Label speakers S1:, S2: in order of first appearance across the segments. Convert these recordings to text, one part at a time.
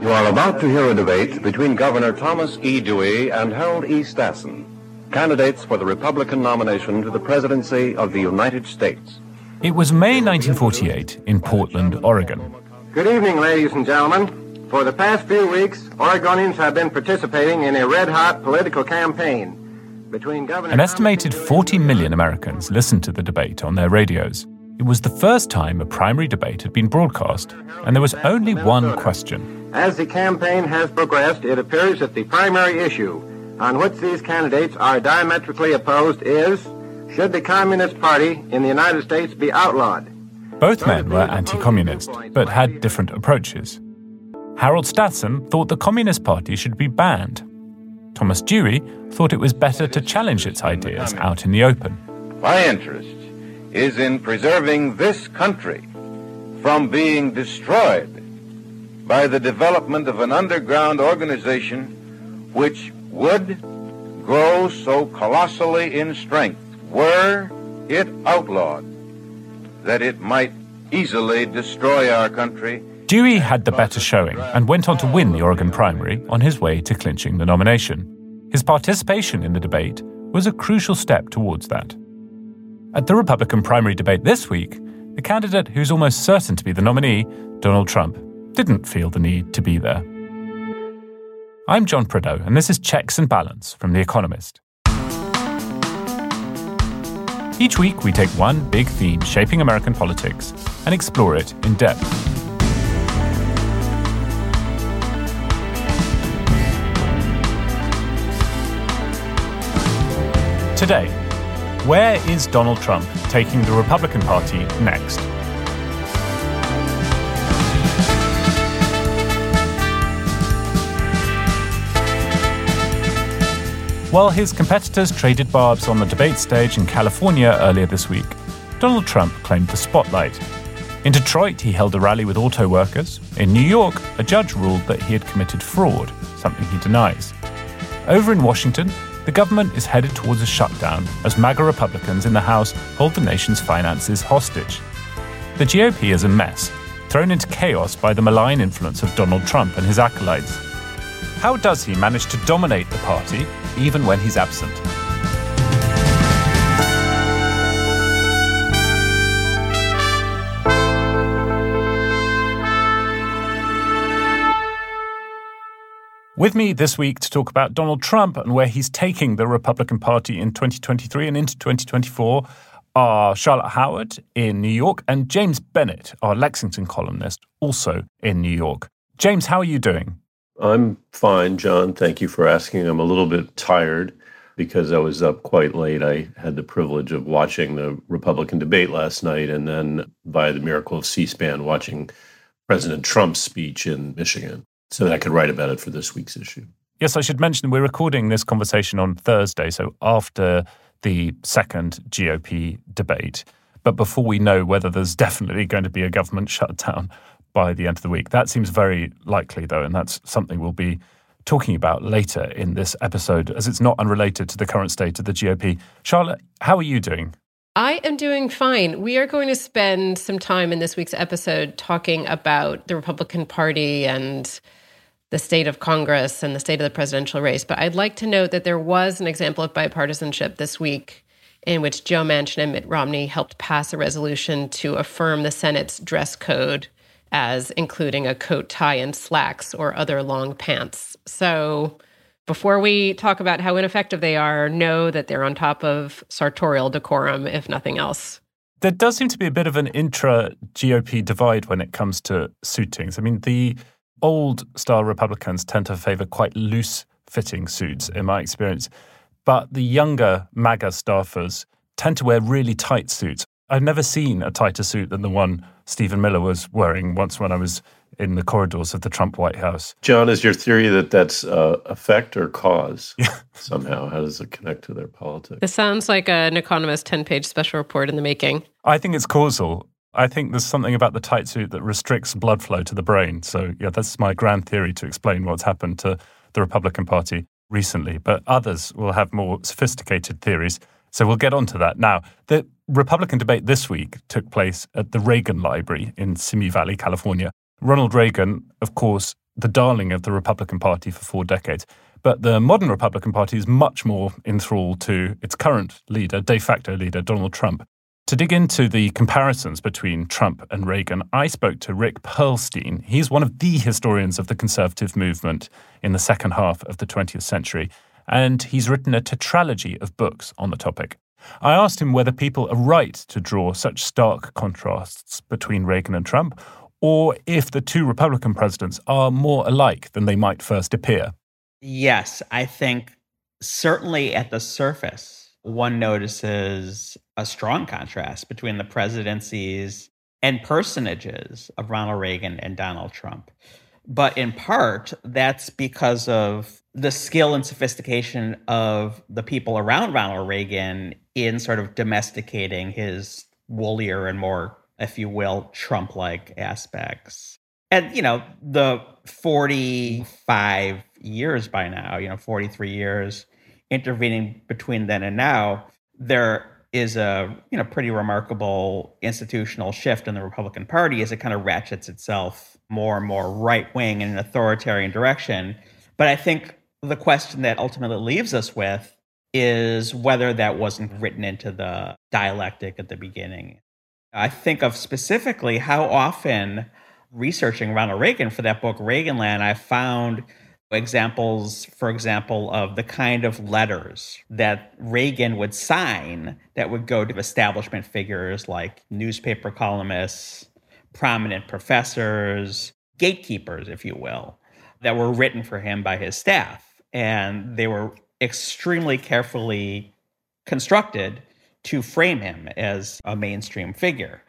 S1: You are about to hear a debate between Governor Thomas E. Dewey and Harold E. Stassen, candidates for the Republican nomination to the presidency of the United States.
S2: It was May 1948 in Portland, Oregon.
S3: Good evening, ladies and gentlemen. For the past few weeks, Oregonians have been participating in a red hot political campaign between Governor.
S2: An estimated 40 million Americans listened to the debate on their radios. It was the first time a primary debate had been broadcast, and there was only one question.
S3: As the campaign has progressed, it appears that the primary issue on which these candidates are diametrically opposed is should the Communist Party in the United States be outlawed?
S2: Both men were anti communist, but had different approaches. Harold Stassen thought the Communist Party should be banned. Thomas Dewey thought it was better to challenge its ideas out in the open.
S4: My interest is in preserving this country from being destroyed by the development of an underground organization which would grow so colossally in strength were it outlawed that it might easily destroy our country.
S2: Dewey had the better showing and went on to win the Oregon primary on his way to clinching the nomination. His participation in the debate was a crucial step towards that. At the Republican primary debate this week, the candidate who's almost certain to be the nominee, Donald Trump, didn't feel the need to be there. I'm John Prideaux, and this is Checks and Balance from The Economist. Each week, we take one big theme shaping American politics and explore it in depth. Today, where is Donald Trump taking the Republican Party next? While his competitors traded barbs on the debate stage in California earlier this week, Donald Trump claimed the spotlight. In Detroit, he held a rally with auto workers. In New York, a judge ruled that he had committed fraud, something he denies. Over in Washington, the government is headed towards a shutdown as MAGA Republicans in the House hold the nation's finances hostage. The GOP is a mess, thrown into chaos by the malign influence of Donald Trump and his acolytes. How does he manage to dominate the party even when he's absent? With me this week to talk about Donald Trump and where he's taking the Republican Party in 2023 and into 2024 are Charlotte Howard in New York and James Bennet, our Lexington columnist, also in New York. James, how are you doing?
S5: I'm fine, John. Thank you for asking. I'm a little bit tired because I was up quite late. I had the privilege of watching the Republican debate last night and then, by the miracle of C SPAN, watching President Trump's speech in Michigan so that I could write about it for this week's issue.
S2: Yes, I should mention we're recording this conversation on Thursday, so after the second GOP debate, but before we know whether there's definitely going to be a government shutdown by the end of the week. That seems very likely, though, and that's something we'll be talking about later in this episode, as it's not unrelated to the current state of the GOP. Charlotte, how are you doing?
S6: I am doing fine. We are going to spend some time in this week's episode talking about the Republican Party and the state of Congress and the state of the presidential race. But I'd like to note that there was an example of bipartisanship this week in which Joe Manchin and Mitt Romney helped pass a resolution to affirm the Senate's dress code as including a coat, tie, and slacks or other long pants. So before we talk about how ineffective they are, know that they're on top of sartorial decorum, if nothing else.
S2: There does seem to be a bit of an intra GOP divide when it comes to suitings. I mean, the old style Republicans tend to favor quite loose fitting suits, in my experience. But the younger MAGA staffers tend to wear really tight suits. I've never seen a tighter suit than the one Stephen Miller was wearing once when I was in the corridors of the Trump White House.
S5: John, is your theory that that's uh, effect or cause yeah. somehow? How does it connect to their politics?
S6: This sounds like an Economist 10 page special report in the making.
S2: I think it's causal. I think there's something about the tight suit that restricts blood flow to the brain. So, yeah, that's my grand theory to explain what's happened to the Republican Party recently. But others will have more sophisticated theories. So we'll get on to that. Now, the Republican debate this week took place at the Reagan Library in Simi Valley, California. Ronald Reagan, of course, the darling of the Republican Party for four decades. But the modern Republican Party is much more enthralled to its current leader, de facto leader, Donald Trump. To dig into the comparisons between Trump and Reagan, I spoke to Rick Perlstein. He's one of the historians of the conservative movement in the second half of the 20th century, and he's written a tetralogy of books on the topic. I asked him whether people are right to draw such stark contrasts between Reagan and Trump, or if the two Republican presidents are more alike than they might first appear.
S7: Yes, I think certainly at the surface, one notices a strong contrast between the presidencies and personages of Ronald Reagan and Donald Trump. But in part, that's because of the skill and sophistication of the people around Ronald Reagan in sort of domesticating his woolier and more, if you will, Trump like aspects. And, you know, the 45 years by now, you know, 43 years intervening between then and now, there is a you know pretty remarkable institutional shift in the Republican Party as it kind of ratchets itself more and more right wing in an authoritarian direction. But I think the question that ultimately leaves us with is whether that wasn't written into the dialectic at the beginning. I think of specifically how often researching Ronald Reagan for that book, Reaganland, I found examples, for example, of the kind of letters that Reagan would sign that would go to establishment figures like newspaper columnists, prominent professors, gatekeepers, if you will, that were written for him by his staff. And they were extremely carefully constructed to frame him as a mainstream figure.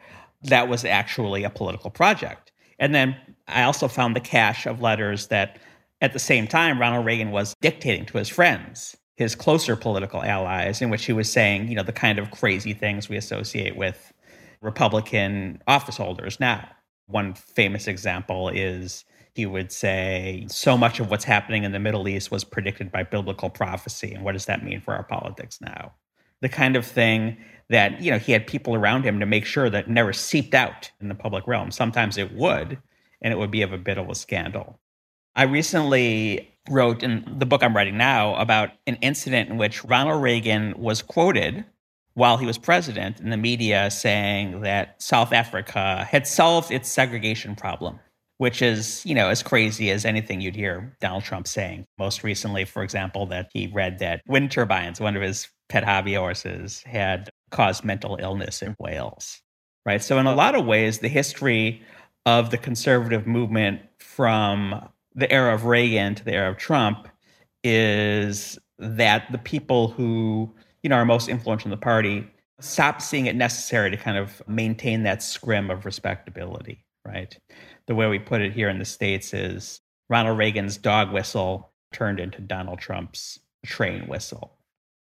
S7: That was actually a political project. And then I also found the cache of letters that at the same time, Ronald Reagan was dictating to his friends, his closer political allies, in which he was saying, you know, the kind of crazy things we associate with Republican office holders now. One famous example is he would say, so much of what's happening in the Middle East was predicted by biblical prophecy. And what does that mean for our politics now? The kind of thing that, you know, he had people around him to make sure that never seeped out in the public realm. Sometimes it would, and it would be of a bit of a scandal. I recently wrote in the book I'm writing now about an incident in which Ronald Reagan was quoted while he was president in the media saying that South Africa had solved its segregation problem, which is, you know, as crazy as anything you'd hear Donald Trump saying. Most recently, for example, that he read that wind turbines, one of his pet hobby horses, had caused mental illness in Wales. Right. So in a lot of ways, the history of the conservative movement from the era of Reagan to the era of Trump is that the people who you know are most influential in the party stop seeing it necessary to kind of maintain that scrim of respectability, right? The way we put it here in the states is Ronald Reagan's dog whistle turned into Donald Trump's train whistle.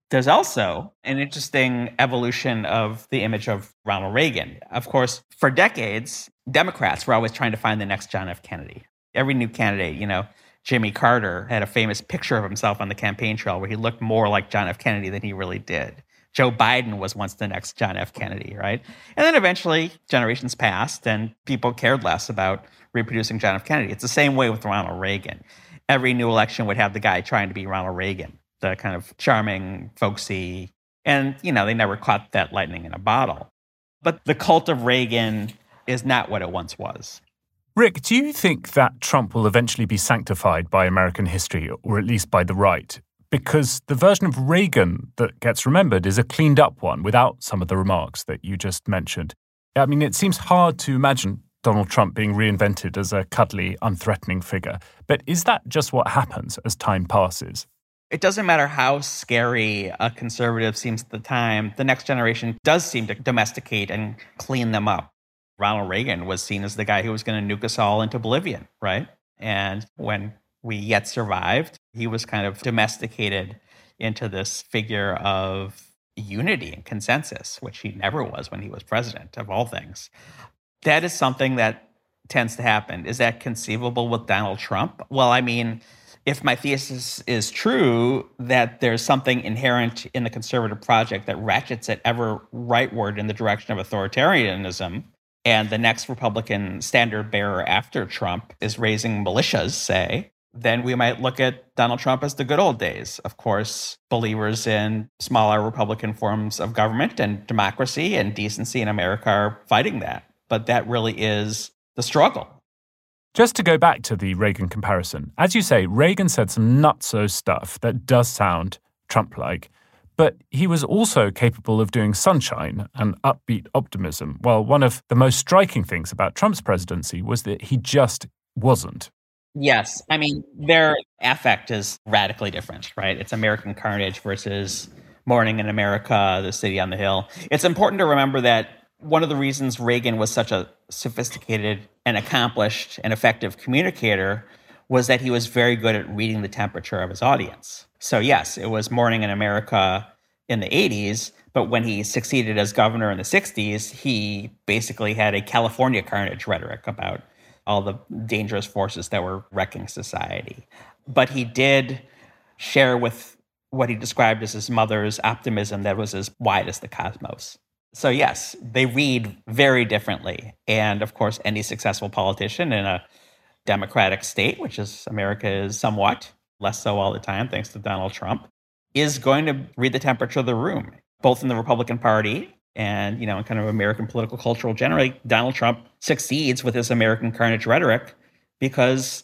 S7: There's also an interesting evolution of the image of Ronald Reagan. Of course, for decades, Democrats were always trying to find the next John F. Kennedy, every new candidate, you know, Jimmy Carter had a famous picture of himself on the campaign trail where he looked more like John F. Kennedy than he really did. Joe Biden was once the next John F. Kennedy, right? And then eventually generations passed and people cared less about reproducing John F. Kennedy. It's the same way with Ronald Reagan. Every new election would have the guy trying to be Ronald Reagan, the kind of charming, folksy, and, you know, they never caught that lightning in a bottle. But the cult of Reagan is not what it once was.
S2: Rick, do you think that Trump will eventually be sanctified by American history, or at least by the right? Because the version of Reagan that gets remembered is a cleaned up one without some of the remarks that you just mentioned. I mean, it seems hard to imagine Donald Trump being reinvented as a cuddly, unthreatening figure. But is that just what happens as time passes?
S7: It doesn't matter how scary a conservative seems at the time, the next generation does seem to domesticate and clean them up. Ronald Reagan was seen as the guy who was going to nuke us all into oblivion, right? And when we yet survived, he was kind of domesticated into this figure of unity and consensus, which he never was when he was president, of all things. That is something that tends to happen. Is that conceivable with Donald Trump? Well, I mean, if my thesis is true that there's something inherent in the conservative project that ratchets it ever rightward in the direction of authoritarianism, and the next Republican standard bearer after Trump is raising militias, say, then we might look at Donald Trump as the good old days. Of course, believers in smaller Republican forms of government and democracy and decency in America are fighting that. But that really is the struggle.
S2: Just to go back to the Reagan comparison, as you say, Reagan said some nutso stuff that does sound Trump like, but he was also capable of doing sunshine and upbeat optimism. Well, one of the most striking things about Trump's presidency was that he just wasn't.
S7: Yes. I mean, their affect is radically different, right? It's American Carnage versus Morning in America, The City on the Hill. It's important to remember that one of the reasons Reagan was such a sophisticated and accomplished and effective communicator was that he was very good at reading the temperature of his audience. So, yes, it was Morning in America in the 80s, but when he succeeded as governor in the 60s, he basically had a California carnage rhetoric about all the dangerous forces that were wrecking society. But he did share with what he described as his mother's optimism that was as wide as the cosmos. So, yes, they read very differently. And of course, any successful politician in a democratic state, which is America is somewhat, less so all the time, thanks to Donald Trump, is going to read the temperature of the room, both in the Republican Party and, you know, in kind of American political culture generally. Donald Trump succeeds with his American carnage rhetoric because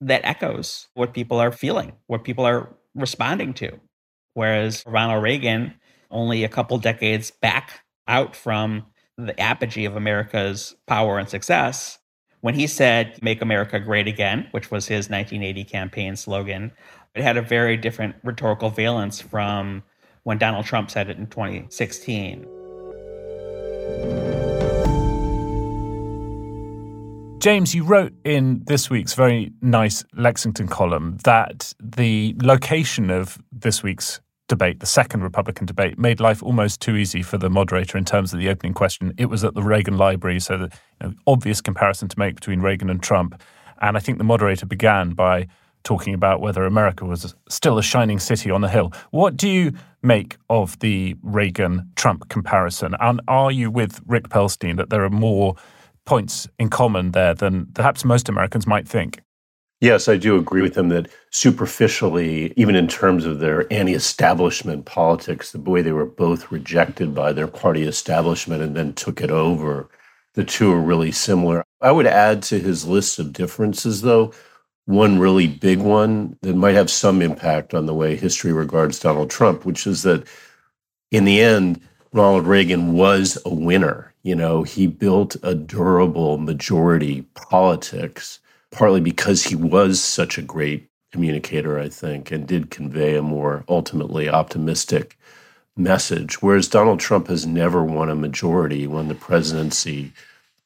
S7: that echoes what people are feeling, what people are responding to. Whereas Ronald Reagan only a couple decades back out from the apogee of America's power and success, when he said, Make America Great Again, which was his 1980 campaign slogan, it had a very different rhetorical valence from when Donald Trump said it in 2016.
S2: James, you wrote in this week's very nice Lexington column that the location of this week's debate, the second Republican debate, made life almost too easy for the moderator in terms of the opening question. It was at the Reagan Library, so the you know, obvious comparison to make between Reagan and Trump. And I think the moderator began by talking about whether America was still a shining city on a hill. What do you make of the Reagan Trump comparison? And are you with Rick Perlstein that there are more points in common there than perhaps most Americans might think?
S5: Yes, I do agree with him that superficially, even in terms of their anti establishment politics, the way they were both rejected by their party establishment and then took it over, the two are really similar. I would add to his list of differences, though, one really big one that might have some impact on the way history regards Donald Trump, which is that in the end, Ronald Reagan was a winner. You know, he built a durable majority politics partly because he was such a great communicator, I think, and did convey a more ultimately optimistic message. Whereas Donald Trump has never won a majority, won the presidency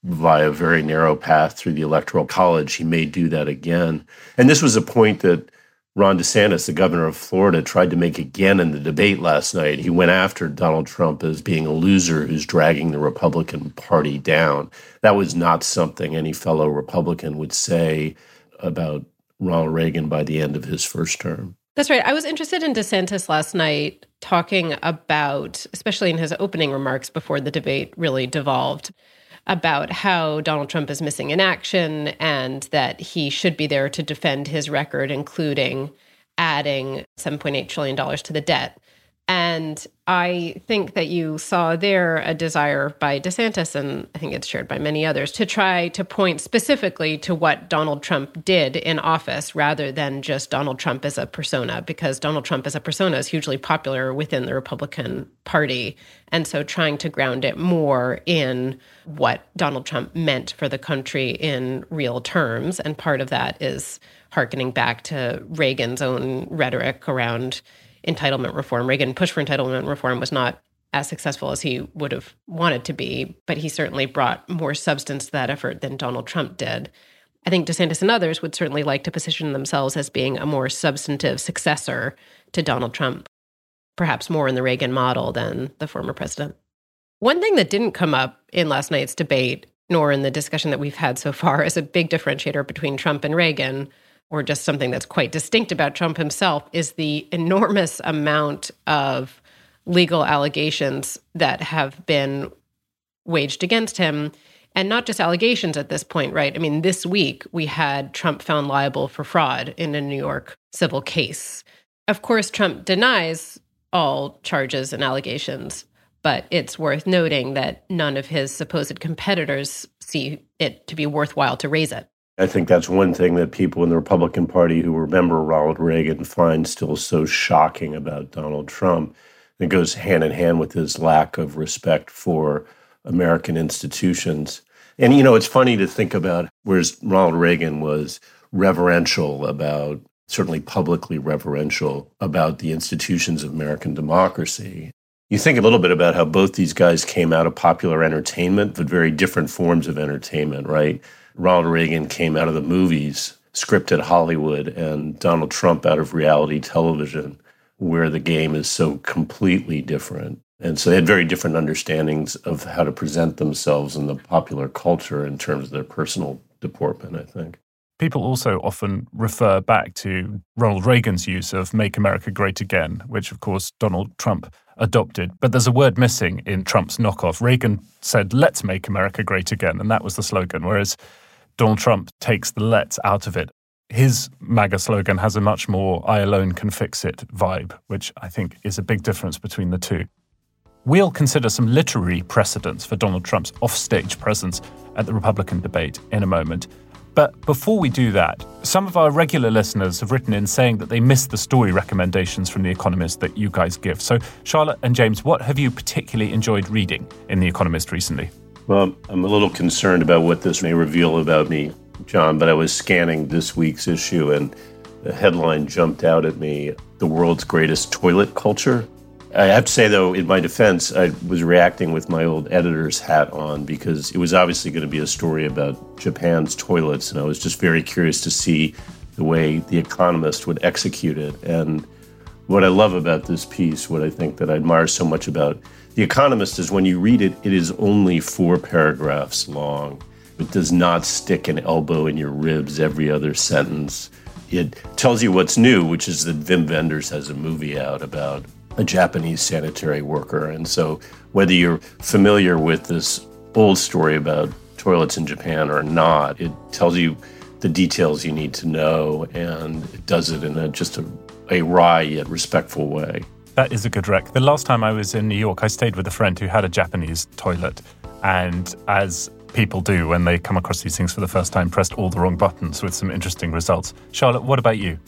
S5: via a very narrow path through the Electoral College. He may do that again. And this was a point that Ron DeSantis, the governor of Florida, tried to make again in the debate last night. He went after Donald Trump as being a loser who's dragging the Republican Party down. That was not something any fellow Republican would say about Ronald Reagan by the end of his first term.
S6: That's right. I was interested in DeSantis last night talking about, especially in his opening remarks before the debate really devolved, about how Donald Trump is missing in action and that he should be there to defend his record, including adding $7.8 trillion to the debt. And I think that you saw there a desire by DeSantis, and I think it's shared by many others, to try to point specifically to what Donald Trump did in office rather than just Donald Trump as a persona, because Donald Trump as a persona is hugely popular within the Republican Party. And so trying to ground it more in what Donald Trump meant for the country in real terms. And part of that is harkening back to Reagan's own rhetoric around entitlement reform. Reagan pushed for entitlement reform was not as successful as he would have wanted to be, but he certainly brought more substance to that effort than Donald Trump did. I think DeSantis and others would certainly like to position themselves as being a more substantive successor to Donald Trump, perhaps more in the Reagan model than the former president. One thing that didn't come up in last night's debate, nor in the discussion that we've had so far, as a big differentiator between Trump and Reagan or just something that's quite distinct about Trump himself, is the enormous amount of legal allegations that have been waged against him And not just allegations at this point, right? I mean, this week we had Trump found liable for fraud in a New York civil case. Of course, Trump denies all charges and allegations, but it's worth noting that none of his supposed competitors see it to be worthwhile to raise it.
S5: I think that's one thing that people in the Republican Party who remember Ronald Reagan find still so shocking about Donald Trump. It goes hand in hand with his lack of respect for American institutions. And, you know, it's funny to think about, whereas Ronald Reagan was reverential about, certainly publicly reverential about the institutions of American democracy. You think a little bit about how both these guys came out of popular entertainment, but very different forms of entertainment, right? Ronald Reagan came out of the movies, scripted Hollywood, and Donald Trump out of reality television, where the game is so completely different. And so they had very different understandings of how to present themselves in the popular culture in terms of their personal deportment, I think.
S2: People also often refer back to Ronald Reagan's use of Make America Great Again, which, of course, Donald Trump adopted. But there's a word missing in Trump's knockoff. Reagan said, Let's make America great again. And that was the slogan. Whereas Donald Trump takes the let's out of it. His MAGA slogan has a much more I alone can fix it vibe, which I think is a big difference between the two. We'll consider some literary precedents for Donald Trump's offstage presence at the Republican debate in a moment. But before we do that, some of our regular listeners have written in saying that they missed the story recommendations from The Economist that you guys give. So, Charlotte and James, what have you particularly enjoyed reading in The Economist recently?
S5: Well, I'm a little concerned about what this may reveal about me, John, but I was scanning this week's issue and the headline jumped out at me The World's Greatest Toilet Culture. I have to say, though, in my defense, I was reacting with my old editor's hat on because it was obviously going to be a story about Japan's toilets, and I was just very curious to see the way The Economist would execute it. And what I love about this piece, what I think that I admire so much about the Economist is when you read it, it is only four paragraphs long. It does not stick an elbow in your ribs every other sentence. It tells you what's new, which is that Wim Wenders has a movie out about a Japanese sanitary worker. And so, whether you're familiar with this old story about toilets in Japan or not, it tells you the details you need to know, and it does it in a, just a, a wry yet respectful way.
S2: That is a good rec. The last time I was in New York, I stayed with a friend who had a Japanese toilet. And as people do when they come across these things for the first time, pressed all the wrong buttons with some interesting results. Charlotte, what about you?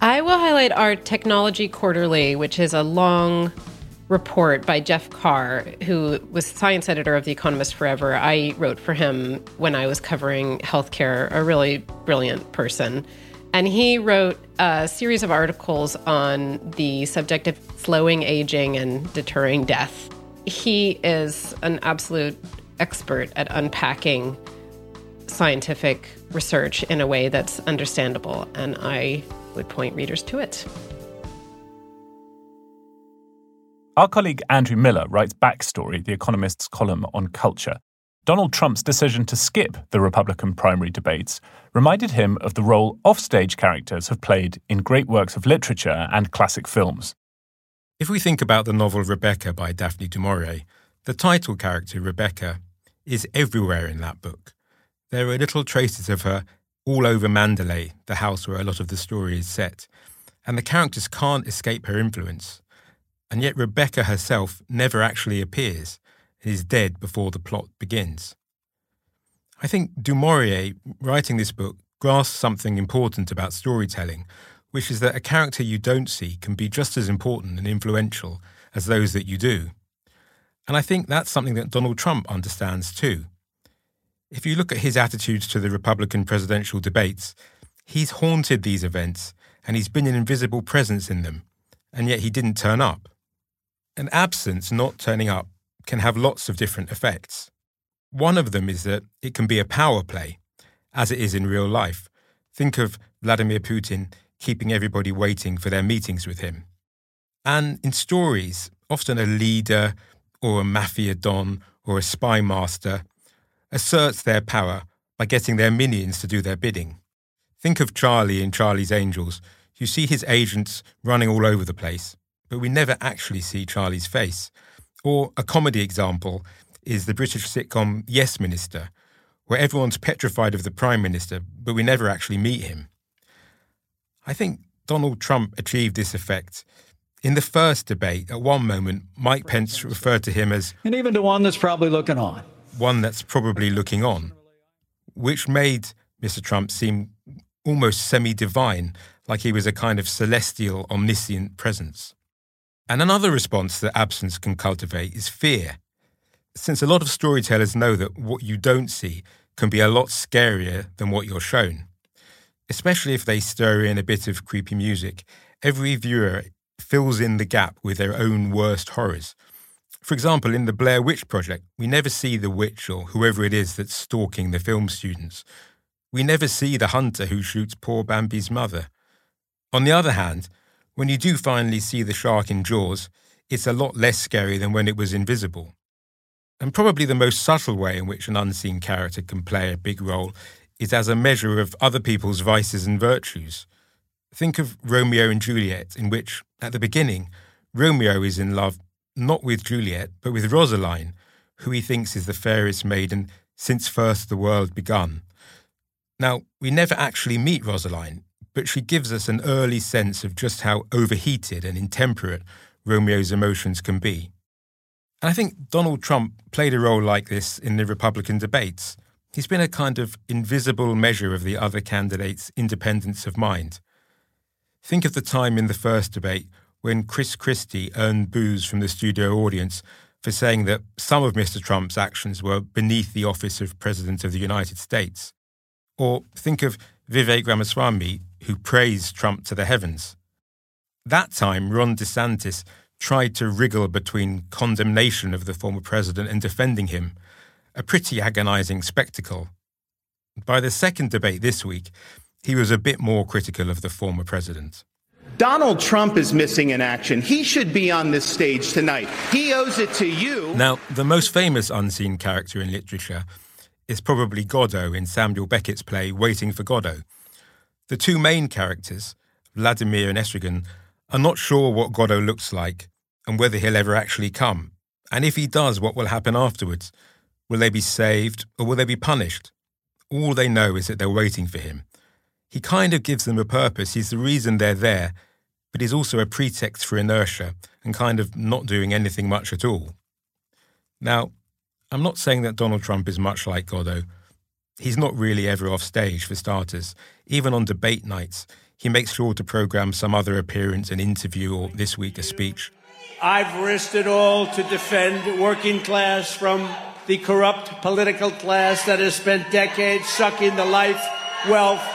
S6: I will highlight our Technology Quarterly, which is a long report by Geoff Carr, who was science editor of The Economist forever. I wrote for him when I was covering healthcare, a really brilliant person. And he wrote a series of articles on the subject of slowing aging and deterring death. He is an absolute expert at unpacking scientific research in a way that's understandable, and I would point readers to it.
S2: Our colleague Andrew Miller writes Backstory, The Economist's column on culture. Donald Trump's decision to skip the Republican primary debates reminded him of the role offstage characters have played in great works of literature and classic films.
S8: If we think about the novel Rebecca by Daphne du Maurier, the title character, Rebecca, is everywhere in that book. There are little traces of her all over Manderley, the house where a lot of the story is set, and the characters can't escape her influence. And yet Rebecca herself never actually appears is dead before the plot begins. I think Du Maurier, writing this book, grasps something important about storytelling, which is that a character you don't see can be just as important and influential as those that you do. And I think that's something that Donald Trump understands too. If you look at his attitudes to the Republican presidential debates, he's haunted these events and he's been an invisible presence in them, and yet he didn't turn up. An absence not turning up can have lots of different effects. One of them is that it can be a power play, as it is in real life. Think of Vladimir Putin keeping everybody waiting for their meetings with him. And in stories, often a leader or a mafia don or a spy master asserts their power by getting their minions to do their bidding. Think of Charlie in Charlie's Angels. You see his agents running all over the place, but we never actually see Charlie's face. Or a comedy example is the British sitcom Yes Minister, where everyone's petrified of the Prime Minister, but we never actually meet him. I think Donald Trump achieved this effect. In the first debate, at one moment, Mike Pence referred to him as.
S9: And even to one that's probably looking on.
S8: One that's probably looking on, which made Mr. Trump seem almost semi divine, like he was a kind of celestial, omniscient presence. And another response that absence can cultivate is fear. Since a lot of storytellers know that what you don't see can be a lot scarier than what you're shown. Especially if they stir in a bit of creepy music, every viewer fills in the gap with their own worst horrors. For example, in the Blair Witch Project, we never see the witch or whoever it is that's stalking the film students. We never see the hunter who shoots poor Bambi's mother. On the other hand, when you do finally see the shark in Jaws, it's a lot less scary than when it was invisible. And probably the most subtle way in which an unseen character can play a big role is as a measure of other people's vices and virtues. Think of Romeo and Juliet, in which, at the beginning, Romeo is in love not with Juliet, but with Rosaline, who he thinks is the fairest maiden since first the world begun. Now, we never actually meet Rosaline, but she gives us an early sense of just how overheated and intemperate Romeo's emotions can be. And I think Donald Trump played a role like this in the Republican debates. He's been a kind of invisible measure of the other candidates' independence of mind. Think of the time in the first debate when Chris Christie earned boos from the studio audience for saying that some of Mr. Trump's actions were beneath the office of President of the United States. Or think of Vivek Ramaswamy, who praised Trump to the heavens. That time, Ron DeSantis tried to wriggle between condemnation of the former president and defending him, a pretty agonizing spectacle. By the second debate this week, he was a bit more critical of the former president.
S10: Donald Trump is missing in action. He should be on this stage tonight. He owes it to you.
S8: Now, the most famous unseen character in literature is probably Godot in Samuel Beckett's play Waiting for Godot. The two main characters, Vladimir and Estragon, are not sure what Godot looks like and whether he'll ever actually come. And if he does, what will happen afterwards? Will they be saved or will they be punished? All they know is that they're waiting for him. He kind of gives them a purpose. He's the reason they're there, but he's also a pretext for inertia and kind of not doing anything much at all. Now, I'm not saying that Donald Trump is much like Godot. He's not really ever off stage, for starters. Even on debate nights, he makes sure to program some other appearance, an interview, or this week a speech.
S11: I've risked it all to defend working class from the corrupt political class that has spent decades sucking the life, wealth,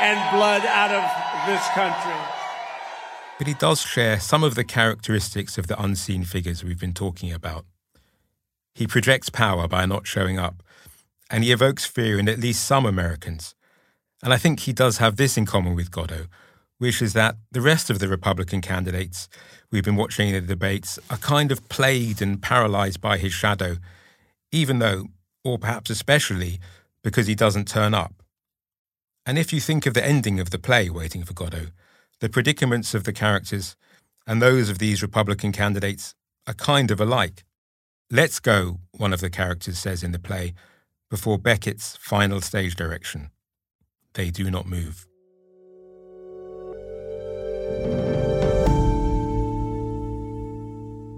S11: and blood out of this country.
S8: But he does share some of the characteristics of the unseen figures we've been talking about. He projects power by not showing up, and he evokes fear in at least some Americans. And I think he does have this in common with Godot, which is that the rest of the Republican candidates we've been watching in the debates are kind of plagued and paralyzed by his shadow, even though, or perhaps especially, because he doesn't turn up. And if you think of the ending of the play, Waiting for Godot, the predicaments of the characters and those of these Republican candidates are kind of alike. Let's go, one of the characters says in the play, before Beckett's final stage direction they do not move.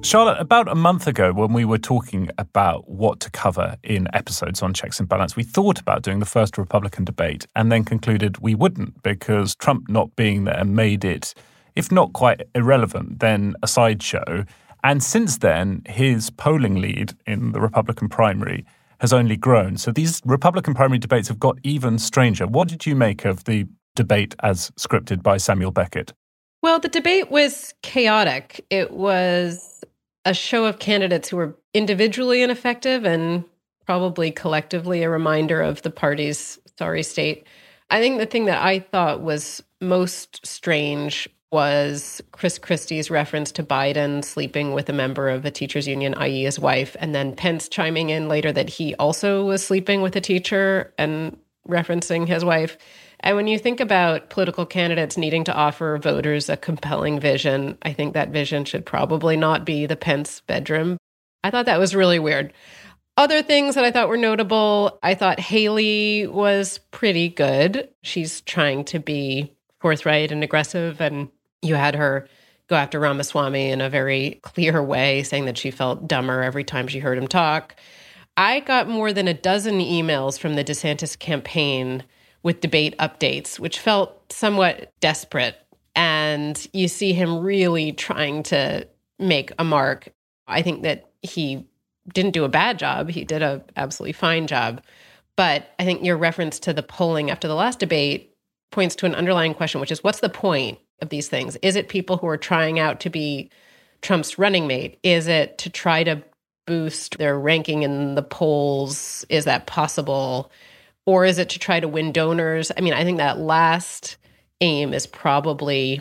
S2: Charlotte, about a month ago, when we were talking about what to cover in episodes on checks and balance, we thought about doing the first Republican debate and then concluded we wouldn't because Trump not being there made it, if not quite irrelevant, then a sideshow. And since then, his polling lead in the Republican primary has only grown. So these Republican primary debates have got even stranger. What did you make of the debate as scripted by Samuel Beckett?
S6: Well, the debate was chaotic. It was a show of candidates who were individually ineffective and probably collectively a reminder of the party's sorry state. I think the thing that I thought was most strange was Chris Christie's reference to Biden sleeping with a member of a teachers union, i.e., his wife, and then Pence chiming in later that he also was sleeping with a teacher and referencing his wife. And when you think about political candidates needing to offer voters a compelling vision, I think that vision should probably not be the Pence bedroom. I thought that was really weird. Other things that I thought were notable, I thought Haley was pretty good. She's trying to be forthright and aggressive, and you had her go after Ramaswamy in a very clear way, saying that she felt dumber every time she heard him talk. I got more than a dozen emails from the DeSantis campaign with debate updates, which felt somewhat desperate. And you see him really trying to make a mark. I think that he didn't do a bad job. He did a absolutely fine job. But I think your reference to the polling after the last debate points to an underlying question, which is what's the point of these things? Is it people who are trying out to be Trump's running mate? Is it to try to boost their ranking in the polls? Is that possible? Or is it to try to win donors? I mean, I think that last aim is probably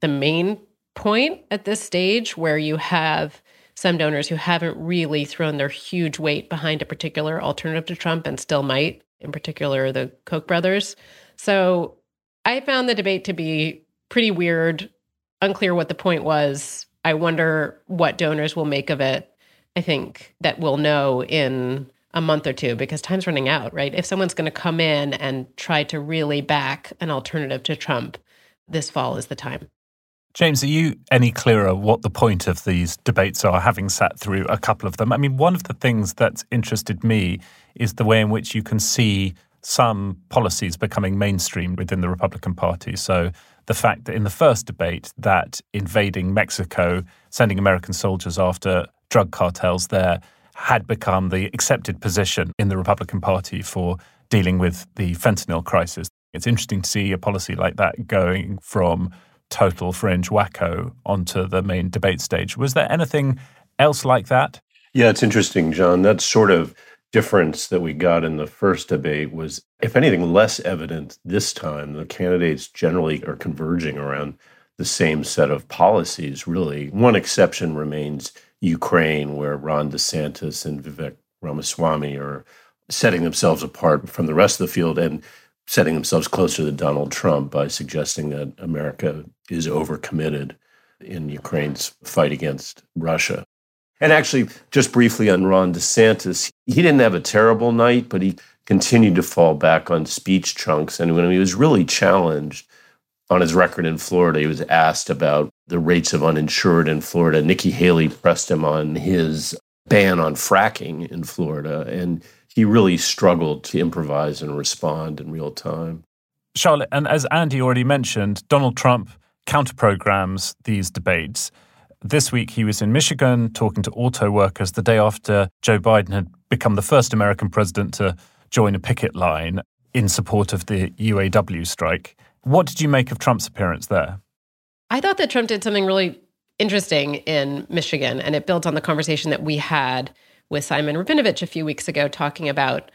S6: the main point at this stage where you have some donors who haven't really thrown their huge weight behind a particular alternative to Trump and still might, in particular the Koch brothers. So I found the debate to be pretty weird, unclear what the point was. I wonder what donors will make of it. I think that we'll know in a month or two because time's running out, right? If someone's going to come in and try to really back an alternative to Trump, this fall is the time.
S2: James, are you any clearer what the point of these debates are, having sat through a couple of them? I mean, one of the things that's interested me is the way in which you can see some policies becoming mainstream within the Republican Party. So the fact that in the first debate that invading Mexico, sending American soldiers after drug cartels there had become the accepted position in the Republican Party for dealing with the fentanyl crisis. It's interesting to see a policy like that going from total fringe wacko onto the main debate stage. Was there anything else like that?
S5: Yeah, it's interesting, John. That sort of difference that we got in the first debate was, if anything, less evident this time. The candidates generally are converging around the same set of policies, really. One exception remains Ukraine, where Ron DeSantis and Vivek Ramaswamy are setting themselves apart from the rest of the field. And setting themselves closer to Donald Trump by suggesting that America is overcommitted in Ukraine's fight against Russia. And actually, just briefly on Ron DeSantis, he didn't have a terrible night, but he continued to fall back on speech chunks. And when he was really challenged on his record in Florida, he was asked about the rates of uninsured in Florida. Nikki Haley pressed him on his ban on fracking in Florida. And he really struggled to improvise and respond in real time.
S2: Charlotte, and as Andy already mentioned, Donald Trump counter programs these debates. This week, he was in Michigan talking to auto workers the day after Joe Biden had become the first American president to join a picket line in support of the UAW strike. What did you make of Trump's appearance there?
S6: I thought that Trump did something really interesting in Michigan, and it built on the conversation that we had with Simon Rabinovitch a few weeks ago talking about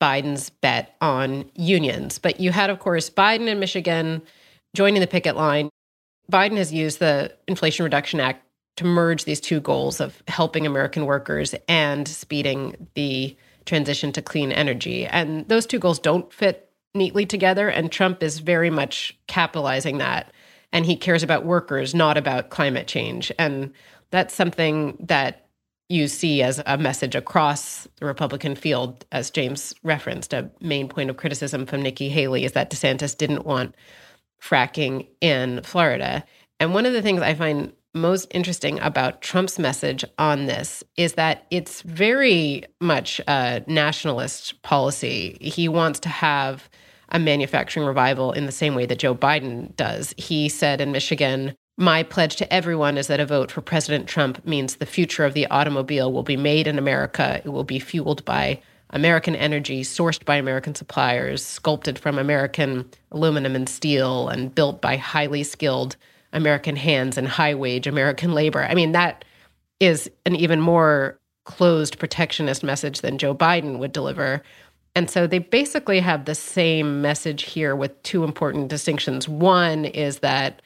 S6: Biden's bet on unions. But you had, of course, Biden in Michigan joining the picket line. Biden has used the Inflation Reduction Act to merge these two goals of helping American workers and speeding the transition to clean energy. And those two goals don't fit neatly together. And Trump is very much capitalizing that. And he cares about workers, not about climate change. And that's something that you see as a message across the Republican field, as James referenced. A main point of criticism from Nikki Haley is that DeSantis didn't want fracking in Florida. And one of the things I find most interesting about Trump's message on this is that it's very much a nationalist policy. He wants to have a manufacturing revival in the same way that Joe Biden does. He said in Michigan, my pledge to everyone is that a vote for President Trump means the future of the automobile will be made in America. It will be fueled by American energy, sourced by American suppliers, sculpted from American aluminum and steel, and built by highly skilled American hands and high wage American labor. I mean, that is an even more closed protectionist message than Joe Biden would deliver. And so they basically have the same message here with two important distinctions. One is that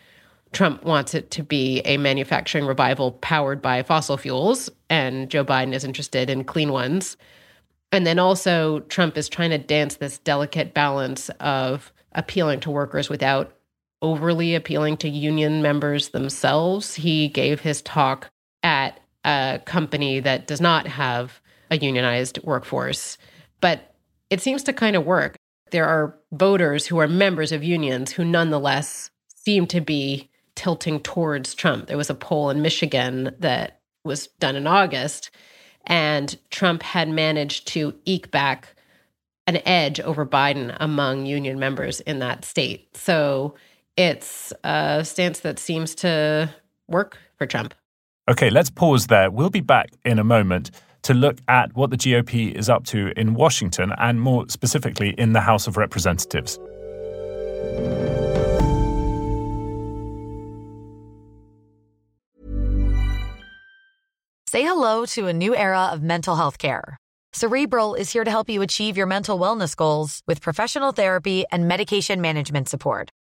S6: Trump wants it to be a manufacturing revival powered by fossil fuels, and Joe Biden is interested in clean ones. And then also, Trump is trying to dance this delicate balance of appealing to workers without overly appealing to union members themselves. He gave his talk at a company that does not have a unionized workforce. But it seems to kind of work. There are voters who are members of unions who nonetheless seem to be tilting towards Trump. There was a poll in Michigan that was done in August, and Trump had managed to eke back an edge over Biden among union members in that state. So it's a stance that seems to work for Trump.
S2: Okay, let's pause there. We'll be back in a moment to look at what the GOP is up to in Washington and more specifically in the House of Representatives.
S12: Say hello to a new era of mental health care. Cerebral is here to help you achieve your mental wellness goals with professional therapy and medication management support.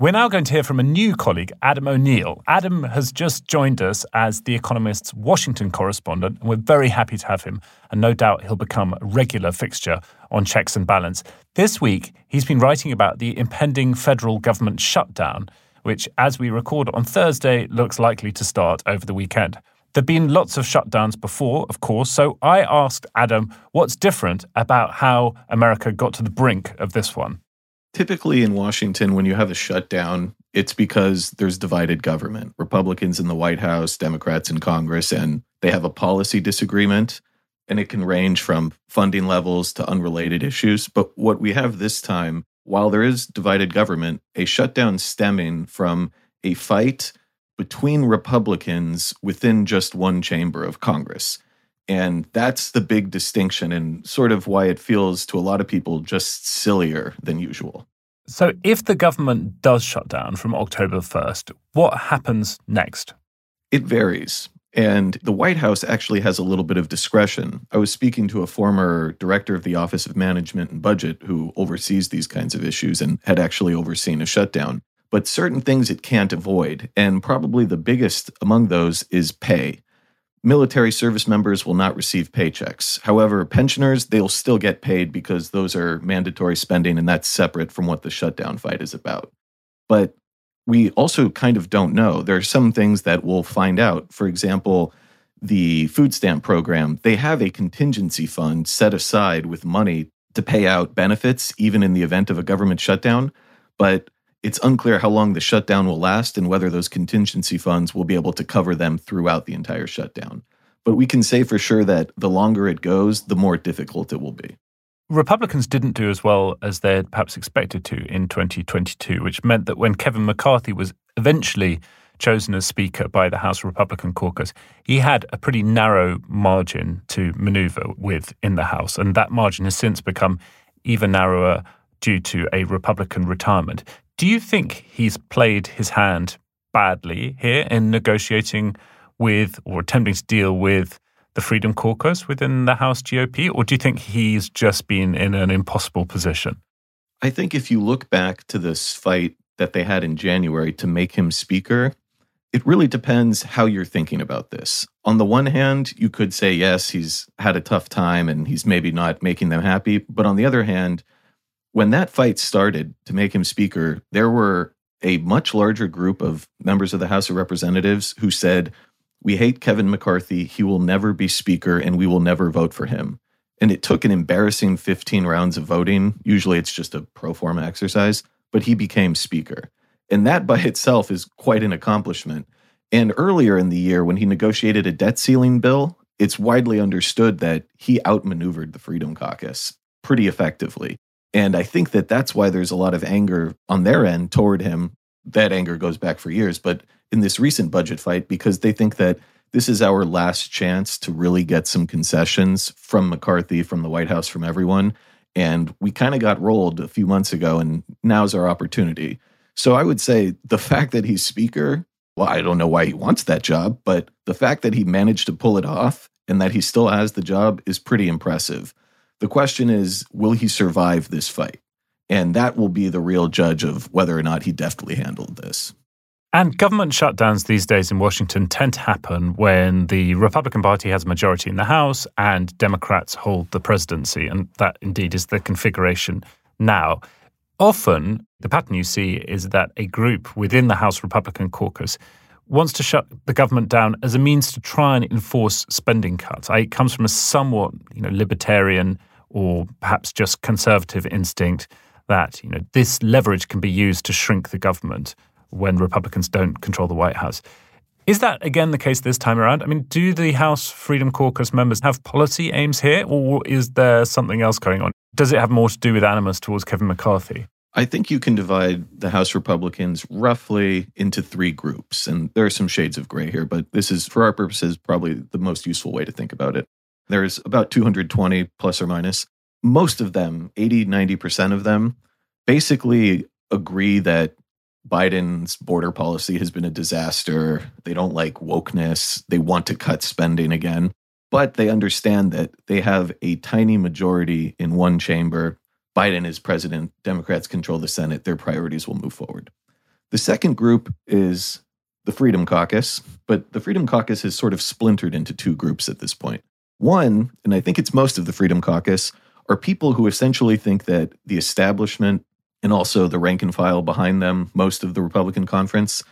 S2: We're now going to hear from a new colleague, Adam O'Neal. Adam has just joined us as The Economist's Washington correspondent, and we're very happy to have him. And no doubt he'll become a regular fixture on Checks and Balance. This week, he's been writing about the impending federal government shutdown, which, as we record on Thursday, looks likely to start over the weekend. There've been lots of shutdowns before, of course, so I asked Adam what's different about how America got to the brink of this one.
S13: Typically in Washington, when you have a shutdown, it's because there's divided government Republicans in the White House, Democrats in Congress, and they have a policy disagreement. And it can range from funding levels to unrelated issues. But what we have this time, while there is divided government, a shutdown stemming from a fight between Republicans within just one chamber of Congress. And that's the big distinction and sort of why it feels to a lot of people just sillier than usual.
S2: So, if the government does shut down from October 1st, what happens next?
S13: It varies. And the White House actually has a little bit of discretion. I was speaking to a former director of the Office of Management and Budget who oversees these kinds of issues and had actually overseen a shutdown. But certain things it can't avoid. And probably the biggest among those is pay. Military service members will not receive paychecks. However, pensioners, they'll still get paid because those are mandatory spending and that's separate from what the shutdown fight is about. But we also kind of don't know. There are some things that we'll find out. For example, the food stamp program, they have a contingency fund set aside with money to pay out benefits even in the event of a government shutdown. But it's unclear how long the shutdown will last and whether those contingency funds will be able to cover them throughout the entire shutdown. But we can say for sure that the longer it goes, the more difficult it will be.
S2: Republicans didn't do as well as they had perhaps expected to in 2022, which meant that when Kevin McCarthy was eventually chosen as Speaker by the House Republican caucus, he had a pretty narrow margin to maneuver with in the House. And that margin has since become even narrower due to a Republican retirement. Do you think he's played his hand badly here in negotiating with or attempting to deal with the Freedom Caucus within the House GOP? Or do you think he's just been in an impossible position?
S13: I think if you look back to this fight that they had in January to make him Speaker, it really depends how you're thinking about this. On the one hand, you could say, yes, he's had a tough time and he's maybe not making them happy. But on the other hand, when that fight started to make him speaker, there were a much larger group of members of the House of Representatives who said, We hate Kevin McCarthy. He will never be speaker and we will never vote for him. And it took an embarrassing 15 rounds of voting. Usually it's just a pro forma exercise, but he became speaker. And that by itself is quite an accomplishment. And earlier in the year, when he negotiated a debt ceiling bill, it's widely understood that he outmaneuvered the Freedom Caucus pretty effectively. And I think that that's why there's a lot of anger on their end toward him. That anger goes back for years, but in this recent budget fight, because they think that this is our last chance to really get some concessions from McCarthy, from the White House, from everyone. And we kind of got rolled a few months ago, and now's our opportunity. So I would say the fact that he's speaker, well, I don't know why he wants that job, but the fact that he managed to pull it off and that he still has the job is pretty impressive. The question is, will he survive this fight? And that will be the real judge of whether or not he deftly handled this.
S2: And government shutdowns these days in Washington tend to happen when the Republican Party has a majority in the House and Democrats hold the presidency. And that indeed is the configuration now. Often, the pattern you see is that a group within the House Republican caucus wants to shut the government down as a means to try and enforce spending cuts. It comes from a somewhat you know, libertarian or perhaps just conservative instinct that you know this leverage can be used to shrink the government when Republicans don't control the White House. Is that again the case this time around? I mean, do the House Freedom Caucus members have policy aims here, or is there something else going on? Does it have more to do with animus towards Kevin McCarthy?
S13: I think you can divide the House Republicans roughly into three groups. And there are some shades of gray here, but this is, for our purposes, probably the most useful way to think about it. There's about 220 plus or minus. Most of them, 80, 90% of them, basically agree that Biden's border policy has been a disaster. They don't like wokeness. They want to cut spending again. But they understand that they have a tiny majority in one chamber. Biden is president. Democrats control the Senate. Their priorities will move forward. The second group is the Freedom Caucus, but the Freedom Caucus has sort of splintered into two groups at this point. One, and I think it's most of the Freedom Caucus, are people who essentially think that the establishment and also the rank and file behind them, most of the Republican conference,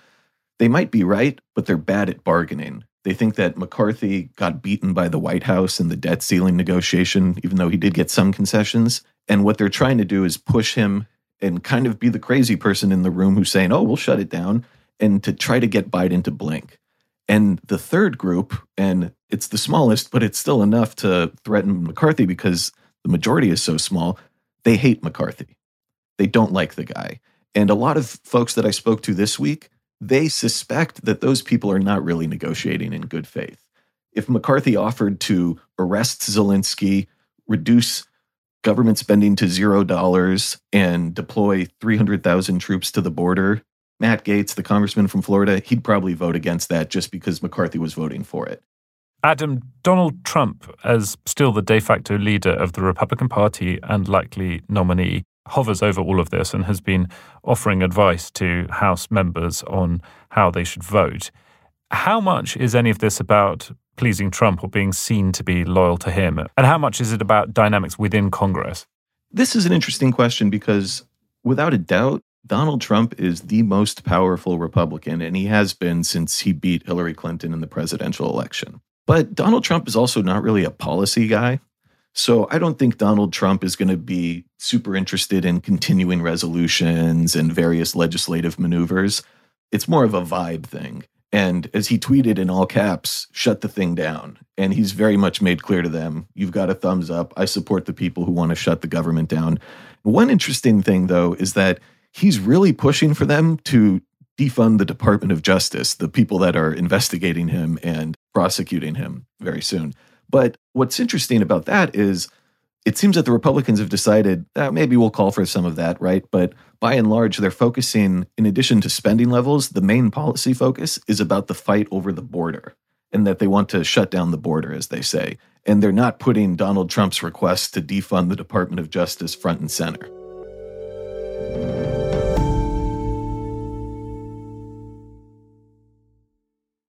S13: they might be right, but they're bad at bargaining. They think that McCarthy got beaten by the White House in the debt ceiling negotiation, even though he did get some concessions. And what they're trying to do is push him and kind of be the crazy person in the room who's saying, oh, we'll shut it down, and to try to get Biden to blink. And the third group, and it's the smallest, but it's still enough to threaten McCarthy because the majority is so small, they hate McCarthy. They don't like the guy. And a lot of folks that I spoke to this week, they suspect that those people are not really negotiating in good faith. If McCarthy offered to arrest Zelensky, reduce government spending to zero dollars, and deploy 300,000 troops to the border, Matt Gaetz, the congressman from Florida, he'd probably vote against that just because McCarthy was voting for it.
S2: Adam, Donald Trump, as still the de facto leader of the Republican Party and likely nominee, hovers over all of this and has been offering advice to House members on how they should vote. How much is any of this about pleasing Trump or being seen to be loyal to him? And how much is it about dynamics within Congress?
S13: This is an interesting question because, without a doubt, Donald Trump is the most powerful Republican, and he has been since he beat Hillary Clinton in the presidential election. But Donald Trump is also not really a policy guy. So I don't think Donald Trump is going to be super interested in continuing resolutions and various legislative maneuvers. It's more of a vibe thing. And as he tweeted in all caps, shut the thing down. And he's very much made clear to them, you've got a thumbs up. I support the people who want to shut the government down. One interesting thing, though, is that he's really pushing for them to defund the Department of Justice, the people that are investigating him and prosecuting him very soon. But what's interesting about that is it seems that the Republicans have decided eh, maybe we'll call for some of that, right? But by and large, they're focusing, in addition to spending levels, the main policy focus is about the fight over the border and that they want to shut down the border, as they say. And they're not putting Donald Trump's request to defund the Department of Justice front and center.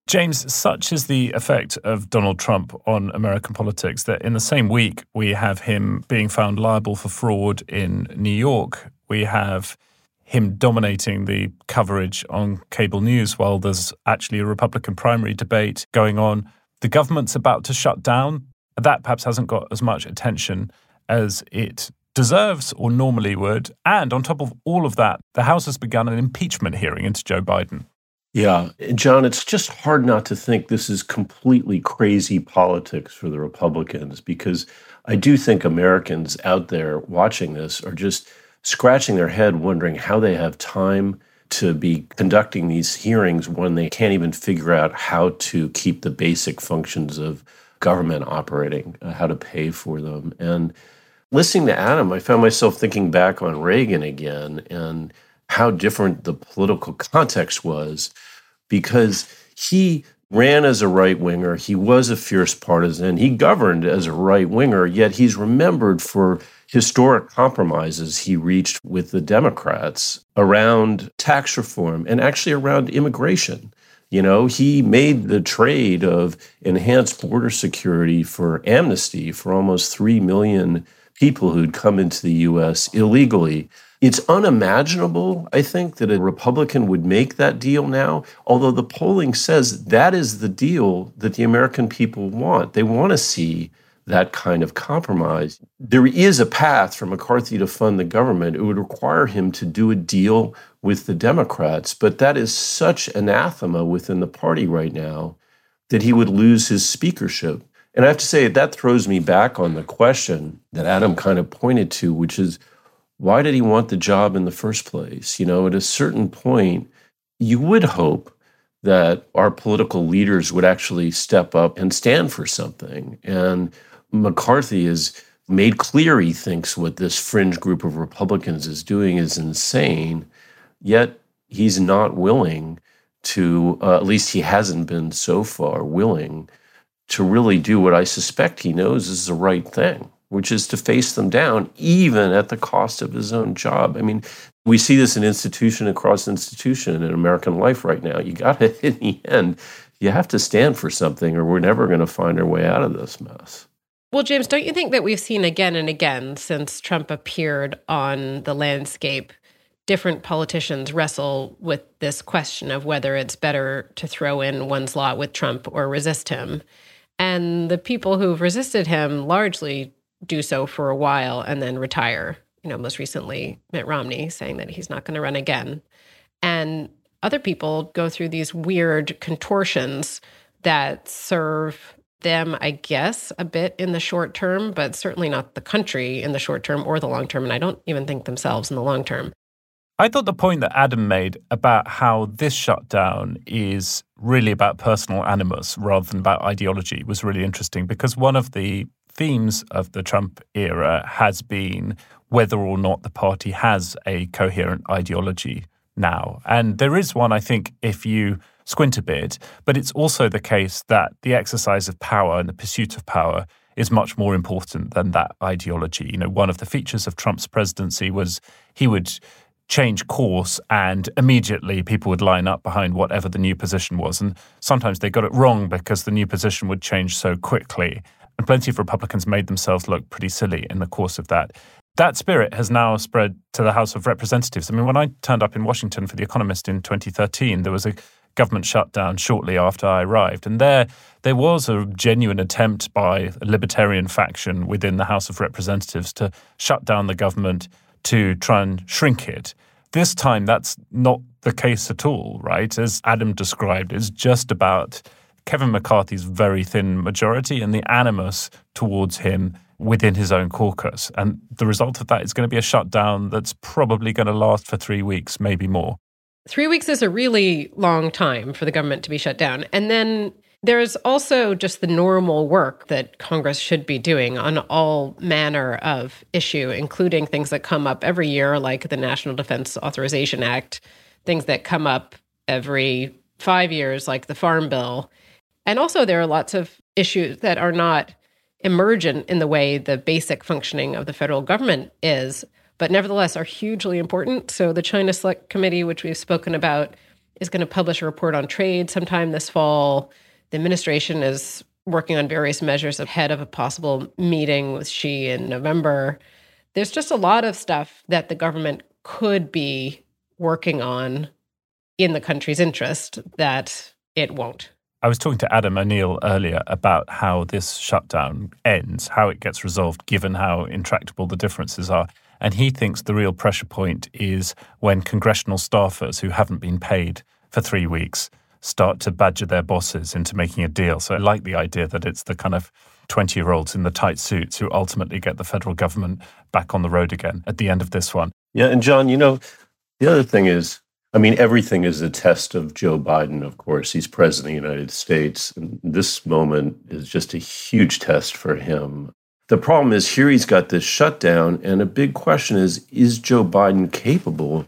S2: James, such is the effect of Donald Trump on American politics that in the same week we have him being found liable for fraud in New York. We have him dominating the coverage on cable news while there's actually a Republican primary debate going on. The government's about to shut down. That perhaps hasn't got as much attention as it deserves or normally would. And on top of all of that, the House has begun an impeachment hearing into Joe Biden.
S5: Yeah, John, it's just hard not to think this is completely crazy politics for the Republicans because I do think Americans out there watching this are just scratching their head wondering how they have time to be conducting these hearings when they can't even figure out how to keep the basic functions of government operating, uh, how to pay for them. And listening to Adam, I found myself thinking back on Reagan again and how different the political context was because he ran as a right winger. He was a fierce partisan. He governed as a right winger, yet he's remembered for historic compromises he reached with the Democrats around tax reform and actually around immigration. You know, he made the trade of enhanced border security for amnesty for almost 3 million people who'd come into the US illegally. It's unimaginable, I think, that a Republican would make that deal now, although the polling says that is the deal that the American people want. They want to see that kind of compromise. There is a path for McCarthy to fund the government. It would require him to do a deal with the Democrats, but that is such anathema within the party right now that he would lose his speakership. And I have to say, that throws me back on the question that Adam kind of pointed to, which is why did he want the job in the first place? You know, at a certain point, you would hope that our political leaders would actually step up and stand for something. And McCarthy has made clear he thinks what this fringe group of Republicans is doing is insane, yet he's not willing to, uh, at least he hasn't been so far willing to really do what I suspect he knows is the right thing which is to face them down, even at the cost of his own job. I mean, we see this in institution across institution in American life right now. You got to, in the end, you have to stand for something, or we're never going to find our way out of this mess.
S6: Well, James, don't you think that we've seen again and again since Trump appeared on the landscape, different politicians wrestle with this question of whether it's better to throw in one's lot with Trump or resist him? And the people who've resisted him largely do so for a while and then retire. You know, most recently, Mitt Romney saying that he's not going to run again. And other people go through these weird contortions that serve them, I guess, a bit in the short term, but certainly not the country in the short term or the long term. And I don't even think themselves in the long term.
S2: I thought the point that Adam made about how this shutdown is really about personal animus rather than about ideology was really interesting because one of the themes of the Trump era has been whether or not the party has a coherent ideology now. And there is one, I think, if you squint a bit, but it's also the case that the exercise of power and the pursuit of power is much more important than that ideology. You know, one of the features of Trump's presidency was he would change course and immediately people would line up behind whatever the new position was. And sometimes they got it wrong because the new position would change so quickly. And plenty of Republicans made themselves look pretty silly in the course of that. That spirit has now spread to the House of Representatives. I mean, when I turned up in Washington for The Economist in 2013, there was a government shutdown shortly after I arrived. And there, there was a genuine attempt by a libertarian faction within the House of Representatives to shut down the government to try and shrink it. This time, that's not the case at all, right? As Adam described, it's just about Kevin McCarthy's very thin majority and the animus towards him within his own caucus. And the result of that is going to be a shutdown that's probably going to last for three weeks, maybe more.
S6: Three weeks is a really long time for the government to be shut down. And then there's also just the normal work that Congress should be doing on all manner of issue, including things that come up every year, like the National Defense Authorization Act, things that come up every five years, like the Farm Bill. And also, there are lots of issues that are not emergent in the way the basic functioning of the federal government is, but nevertheless are hugely important. So, the China Select Committee, which we've spoken about, is going to publish a report on trade sometime this fall. The administration is working on various measures ahead of a possible meeting with Xi in November. There's just a lot of stuff that the government could be working on in the country's interest that it won't.
S2: I was talking to Adam O'Neal earlier about how this shutdown ends, how it gets resolved, given how intractable the differences are. And he thinks the real pressure point is when congressional staffers who haven't been paid for three weeks start to badger their bosses into making a deal. So I like the idea that it's the kind of 20 year olds in the tight suits who ultimately get the federal government back on the road again at the end of this one.
S5: Yeah. And John, you know, the other thing is, I mean, everything is a test of Joe Biden, of course. He's president of the United States. And this moment is just a huge test for him. The problem is here he's got this shutdown, and a big question is is Joe Biden capable?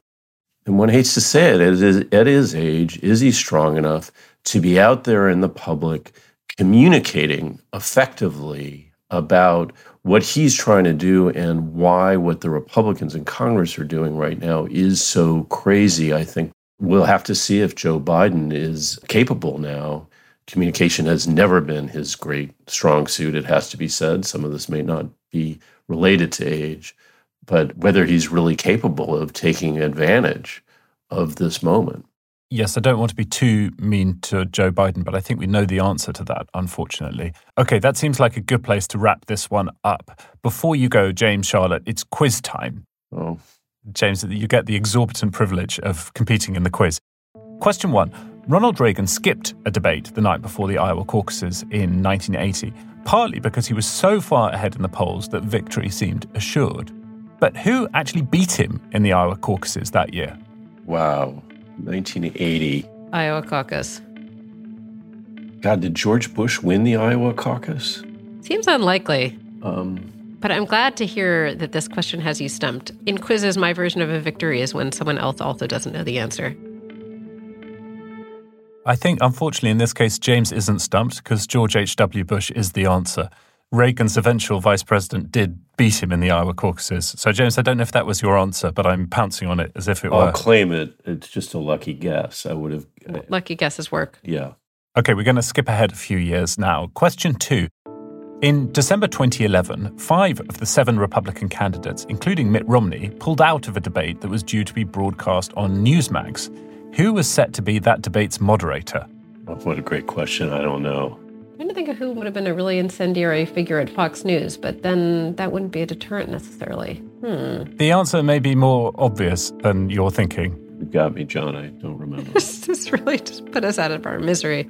S5: And one hates to say it, at his age, is he strong enough to be out there in the public communicating effectively about what he's trying to do and why what the Republicans in Congress are doing right now is so crazy. I think we'll have to see if Joe Biden is capable now. Communication has never been his great strong suit, it has to be said. Some of this may not be related to age, but whether he's really capable of taking advantage of this moment.
S2: Yes, I don't want to be too mean to Joe Biden, but I think we know the answer to that, unfortunately. Okay, that seems like a good place to wrap this one up. Before you go, James Charlotte, it's quiz time.
S5: Oh.
S2: James, you get the exorbitant privilege of competing in the quiz. Question one Ronald Reagan skipped a debate the night before the Iowa caucuses in 1980, partly because he was so far ahead in the polls that victory seemed assured. But who actually beat him in the Iowa caucuses that year?
S5: Wow. 1980.
S6: Iowa caucus.
S5: God, did George Bush win the Iowa caucus?
S6: Seems unlikely.
S5: Um,
S6: but I'm glad to hear that this question has you stumped. In quizzes, my version of a victory is when someone else also doesn't know the answer.
S2: I think, unfortunately, in this case, James isn't stumped because George H.W. Bush is the answer. Reagan's eventual vice president did beat him in the Iowa caucuses. So, James, I don't know if that was your answer, but I'm pouncing on it as if it was.
S5: I'll
S2: were.
S5: claim it. It's just a lucky guess. I would have.
S6: Lucky guesses work.
S5: Yeah.
S2: Okay, we're going to skip ahead a few years now. Question two. In December 2011, five of the seven Republican candidates, including Mitt Romney, pulled out of a debate that was due to be broadcast on Newsmax. Who was set to be that debate's moderator?
S5: What a great question. I don't know
S6: trying to think of who would have been a really incendiary figure at Fox News, but then that wouldn't be a deterrent necessarily. Hmm.
S2: The answer may be more obvious than you're thinking.
S5: You got me, John. I don't remember.
S6: this really just put us out of our misery.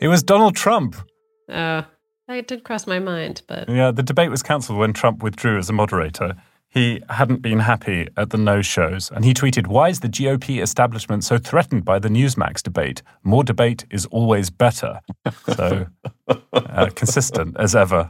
S2: It was Donald Trump.
S6: Uh, that did cross my mind, but.
S2: Yeah, the debate was cancelled when Trump withdrew as a moderator he hadn't been happy at the no shows, and he tweeted, Why is the GOP establishment so threatened by the Newsmax debate? More debate is always better. So, uh, consistent as ever.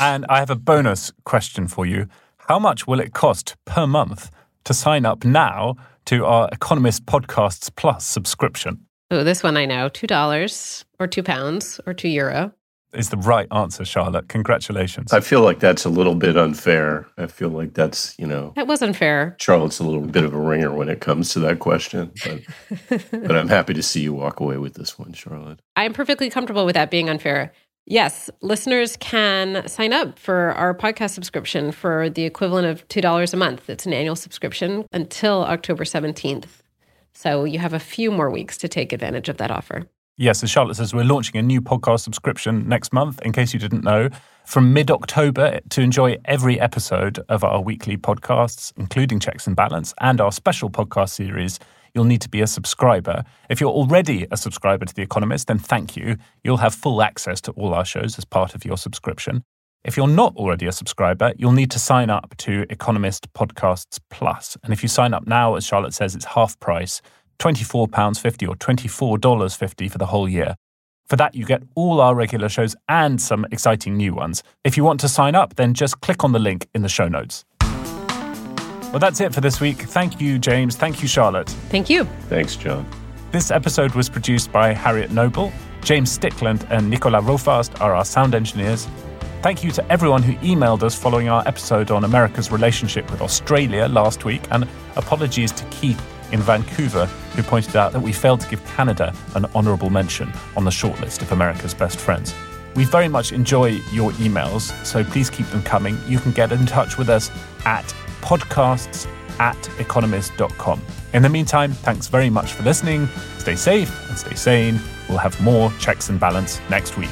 S2: And I have a bonus question for you. How much will it cost per month to sign up now to our Economist Podcasts Plus subscription?
S6: Oh, this one I know $2 or 2 pounds or 2 euro
S2: is the right answer, Charlotte. Congratulations.
S5: I feel like that's a little bit unfair. I feel like that's, you know.
S6: That was unfair.
S5: Charlotte's a little bit of a ringer when it comes to that question. But, but I'm happy to see you walk away with this one, Charlotte.
S6: I'm perfectly comfortable with that being unfair. Yes, listeners can sign up for our podcast subscription for the equivalent of $2 a month. It's an annual subscription until October 17th. So you have a few more weeks to take advantage of that offer.
S2: Yes, as Charlotte says, we're launching a new podcast subscription next month, in case you didn't know. From mid October, to enjoy every episode of our weekly podcasts, including Checks and Balance, and our special podcast series, you'll need to be a subscriber. If you're already a subscriber to The Economist, then thank you. You'll have full access to all our shows as part of your subscription. If you're not already a subscriber, you'll need to sign up to Economist Podcasts Plus. And if you sign up now, as Charlotte says, it's half price. £24.50 or $24.50 for the whole year. For that, you get all our regular shows and some exciting new ones. If you want to sign up, then just click on the link in the show notes. Well, that's it for this week. Thank you, James. Thank you, Charlotte.
S6: Thank you.
S5: Thanks, John.
S2: This episode was produced by Harriet Noble. James Stickland and Nicola Rofast are our sound engineers. Thank you to everyone who emailed us following our episode on America's relationship with Australia last week, and apologies to Keith in Vancouver who pointed out that we failed to give Canada an honourable mention on the shortlist of America's best friends. We very much enjoy your emails, so please keep them coming. You can get in touch with us at podcasts at economist.com. In the meantime, thanks very much for listening. Stay safe and stay sane. We'll have more checks and balance next week.